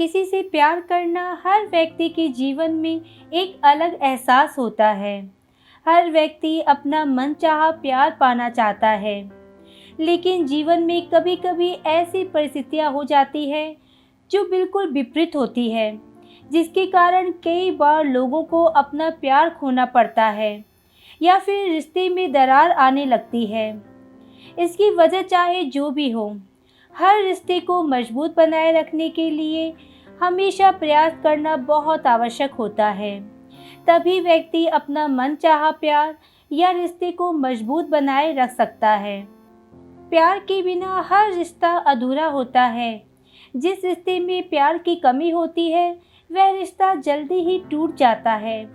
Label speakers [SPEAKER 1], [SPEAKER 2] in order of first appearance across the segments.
[SPEAKER 1] किसी से प्यार करना हर व्यक्ति के जीवन में एक अलग एहसास होता है। हर व्यक्ति अपना मन चाह प्यार पाना चाहता है। लेकिन जीवन में कभी कभी ऐसी परिस्थितियाँ हो जाती है जो बिल्कुल विपरीत होती है, जिसके कारण कई बार लोगों को अपना प्यार खोना पड़ता है या फिर रिश्ते में दरार आने लगती है। इसकी वजह चाहे जो भी हो हर रिश्ते को मज़बूत बनाए रखने के लिए हमेशा प्रयास करना बहुत आवश्यक होता है। तभी व्यक्ति अपना मन चाह प्यार या रिश्ते को मज़बूत बनाए रख सकता है। प्यार के बिना हर रिश्ता अधूरा होता है। जिस रिश्ते में प्यार की कमी होती है, वह रिश्ता जल्दी ही टूट जाता है।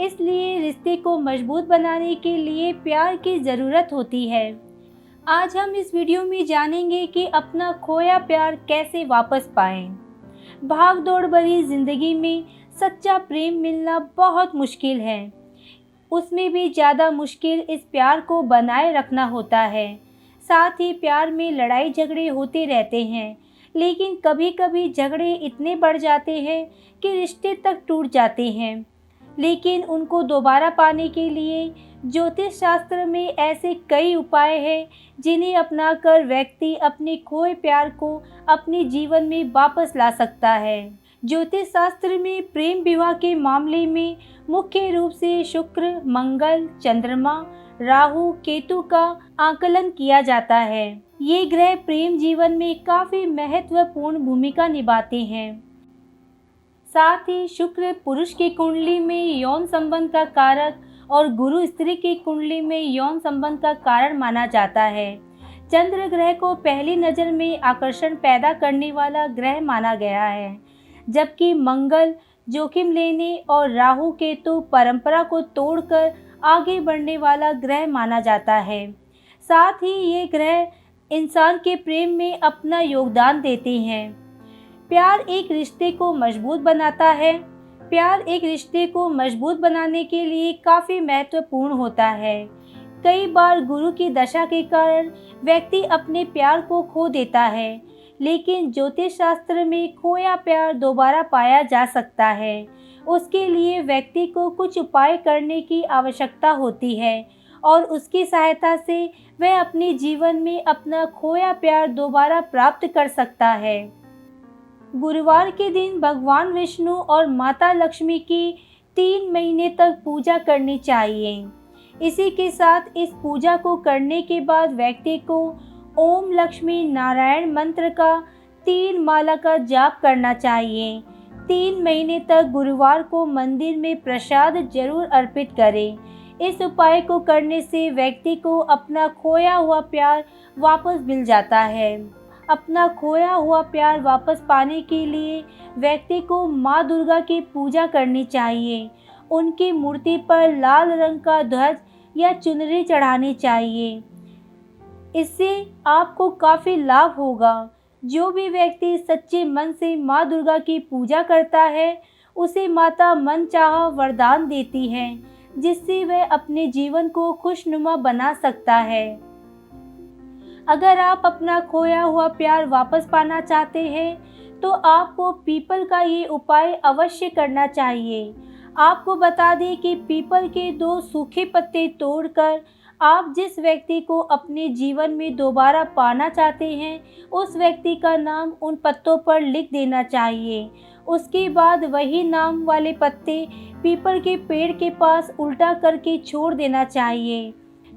[SPEAKER 1] इसलिए रिश्ते को मज़बूत बनाने के लिए प्यार की ज़रूरत होती है। आज हम इस वीडियो में जानेंगे कि अपना खोया प्यार कैसे वापस पाएँ। भाग दौड़ भरी ज़िंदगी में सच्चा प्रेम मिलना बहुत मुश्किल है। उसमें भी ज़्यादा मुश्किल इस प्यार को बनाए रखना होता है। साथ ही प्यार में लड़ाई झगड़े होते रहते हैं, लेकिन कभी कभी झगड़े इतने बढ़ जाते हैं कि रिश्ते तक टूट जाते हैं। लेकिन उनको दोबारा पाने के लिए ज्योतिष शास्त्र में ऐसे कई उपाय हैं जिन्हें अपनाकर व्यक्ति अपने खोए प्यार को अपने जीवन में वापस ला सकता है। ज्योतिष शास्त्र में प्रेम विवाह के मामले में मुख्य रूप से शुक्र, मंगल, चंद्रमा, राहु, केतु का आकलन किया जाता है। ये ग्रह प्रेम जीवन में काफ़ी महत्वपूर्ण भूमिका निभाते हैं। साथ ही शुक्र पुरुष की कुंडली में यौन संबंध का कारक और गुरु स्त्री की कुंडली में यौन संबंध का कारण माना जाता है। चंद्र ग्रह को पहली नज़र में आकर्षण पैदा करने वाला ग्रह माना गया है, जबकि मंगल, जोखिम लेने और राहु केतु परंपरा को तोड़कर आगे बढ़ने वाला ग्रह माना जाता है। साथ ही ये ग्रह इंसान के प्रेम में अपना योगदान देते हैं। प्यार एक रिश्ते को मज़बूत बनाता है। प्यार एक रिश्ते को मज़बूत बनाने के लिए काफ़ी महत्वपूर्ण होता है। कई बार गुरु की दशा के कारण व्यक्ति अपने प्यार को खो देता है, लेकिन ज्योतिष शास्त्र में खोया प्यार दोबारा पाया जा सकता है। उसके लिए व्यक्ति को कुछ उपाय करने की आवश्यकता होती है और उसकी सहायता से वह अपने जीवन में अपना खोया प्यार दोबारा प्राप्त कर सकता है। गुरुवार के दिन भगवान विष्णु और माता लक्ष्मी की तीन महीने तक पूजा करनी चाहिए। इसी के साथ इस पूजा को करने के बाद व्यक्ति को ओम लक्ष्मी नारायण मंत्र का तीन माला का जाप करना चाहिए। तीन महीने तक गुरुवार को मंदिर में प्रसाद ज़रूर अर्पित करें। इस उपाय को करने से व्यक्ति को अपना खोया हुआ प्यार वापस मिल जाता है। अपना खोया हुआ प्यार वापस पाने के लिए व्यक्ति को माँ दुर्गा की पूजा करनी चाहिए। उनकी मूर्ति पर लाल रंग का ध्वज या चुनरी चढ़ानी चाहिए। इससे आपको काफ़ी लाभ होगा। जो भी व्यक्ति सच्चे मन से माँ दुर्गा की पूजा करता है, उसे माता मन चाह वरदान देती है, जिससे वह अपने जीवन को खुशनुमा बना सकता है। अगर आप अपना खोया हुआ प्यार वापस पाना चाहते हैं तो आपको पीपल का ये उपाय अवश्य करना चाहिए। आपको बता दें कि पीपल के दो सूखे पत्ते तोड़कर आप जिस व्यक्ति को अपने जीवन में दोबारा पाना चाहते हैं, उस व्यक्ति का नाम उन पत्तों पर लिख देना चाहिए। उसके बाद वही नाम वाले पत्ते पीपल के पेड़ के पास उल्टा करके छोड़ देना चाहिए।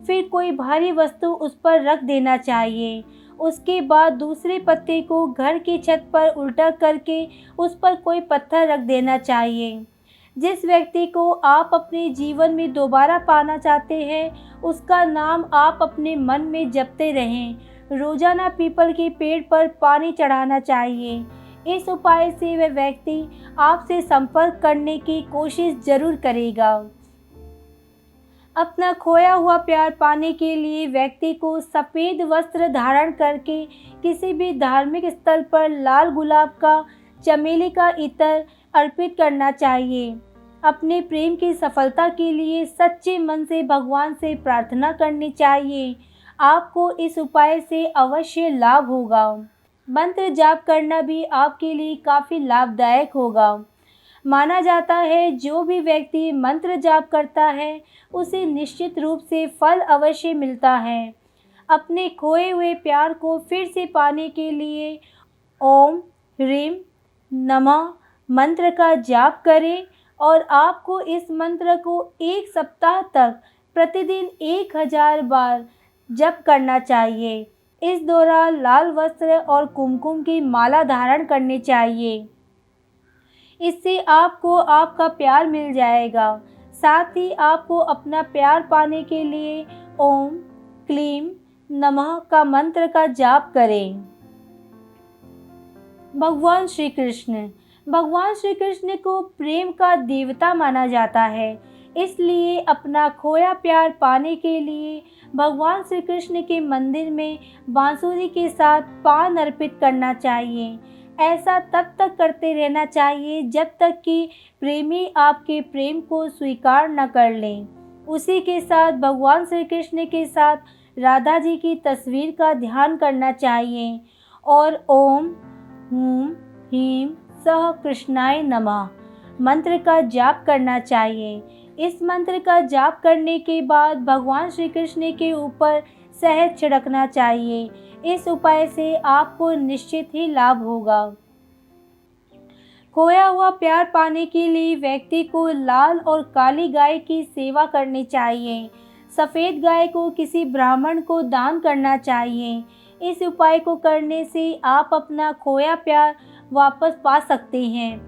[SPEAKER 1] फिर कोई भारी वस्तु उस पर रख देना चाहिए। उसके बाद दूसरे पत्ते को घर की छत पर उल्टा करके उस पर कोई पत्थर रख देना चाहिए। जिस व्यक्ति को आप अपने जीवन में दोबारा पाना चाहते हैं, उसका नाम आप अपने मन में जपते रहें। रोज़ाना पीपल के पेड़ पर पानी चढ़ाना चाहिए। इस उपाय से वह व्यक्ति आपसे संपर्क करने की कोशिश ज़रूर करेगा। अपना खोया हुआ प्यार पाने के लिए व्यक्ति को सफ़ेद वस्त्र धारण करके किसी भी धार्मिक स्थल पर लाल गुलाब का, चमेली का इतर अर्पित करना चाहिए। अपने प्रेम की सफलता के लिए सच्चे मन से भगवान से प्रार्थना करनी चाहिए। आपको इस उपाय से अवश्य लाभ होगा। मंत्र जाप करना भी आपके लिए काफ़ी लाभदायक होगा। माना जाता है, जो भी व्यक्ति मंत्र जाप करता है उसे निश्चित रूप से फल अवश्य मिलता है। अपने खोए हुए प्यार को फिर से पाने के लिए ओम ह्रीम नमः मंत्र का जाप करें और आपको इस मंत्र को एक सप्ताह तक प्रतिदिन एक हज़ार बार जप करना चाहिए। इस दौरान लाल वस्त्र और कुमकुम की माला धारण करनी चाहिए। इससे आपको आपका प्यार मिल जाएगा। साथ ही आपको अपना प्यार पाने के लिए ओम, क्लीम, नमः का मंत्र का जाप करें। भगवान श्री कृष्ण भगवान श्री कृष्ण को प्रेम का देवता माना जाता है। इसलिए अपना खोया प्यार पाने के लिए भगवान श्री कृष्ण के मंदिर में बांसुरी के साथ पान अर्पित करना चाहिए। ऐसा तब तक करते रहना चाहिए जब तक कि प्रेमी आपके प्रेम को स्वीकार न कर लें। उसी के साथ भगवान श्री कृष्ण के साथ राधा जी की तस्वीर का ध्यान करना चाहिए। और ओम हूम हीम, सह कृष्णाय नमः। मंत्र का जाप करना चाहिए। इस मंत्र का जाप करने के बाद भगवान श्री कृष्ण के ऊपर शहद छिड़कना चाहिए। इस उपाय से आपको निश्चित ही लाभ होगा। खोया हुआ प्यार पाने के लिए व्यक्ति को लाल और काली गाय की सेवा करनी चाहिए। सफ़ेद गाय को किसी ब्राह्मण को दान करना चाहिए। इस उपाय को करने से आप अपना खोया प्यार वापस पा सकते हैं।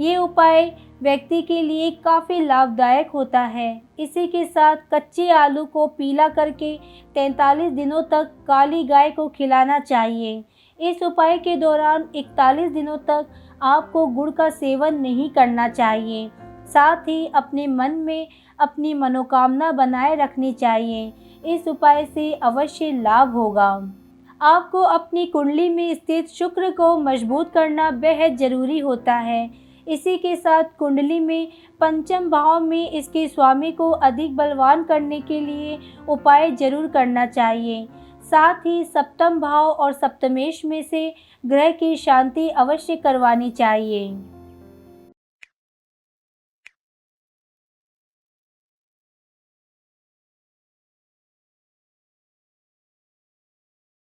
[SPEAKER 1] ये उपाय व्यक्ति के लिए काफ़ी लाभदायक होता है। इसी के साथ कच्चे आलू को पीला करके 43 दिनों तक काली गाय को खिलाना चाहिए। इस उपाय के दौरान 41 दिनों तक आपको गुड़ का सेवन नहीं करना चाहिए। साथ ही अपने मन में अपनी मनोकामना बनाए रखनी चाहिए। इस उपाय से अवश्य लाभ होगा। आपको अपनी कुंडली में स्थित शुक्र को मज़बूत करना बेहद ज़रूरी होता है। इसी के साथ कुंडली में पंचम भाव में इसके स्वामी को अधिक बलवान करने के लिए उपाय ज़रूर करना चाहिए। साथ ही सप्तम भाव और सप्तमेश में से ग्रह की शांति अवश्य करवानी चाहिए।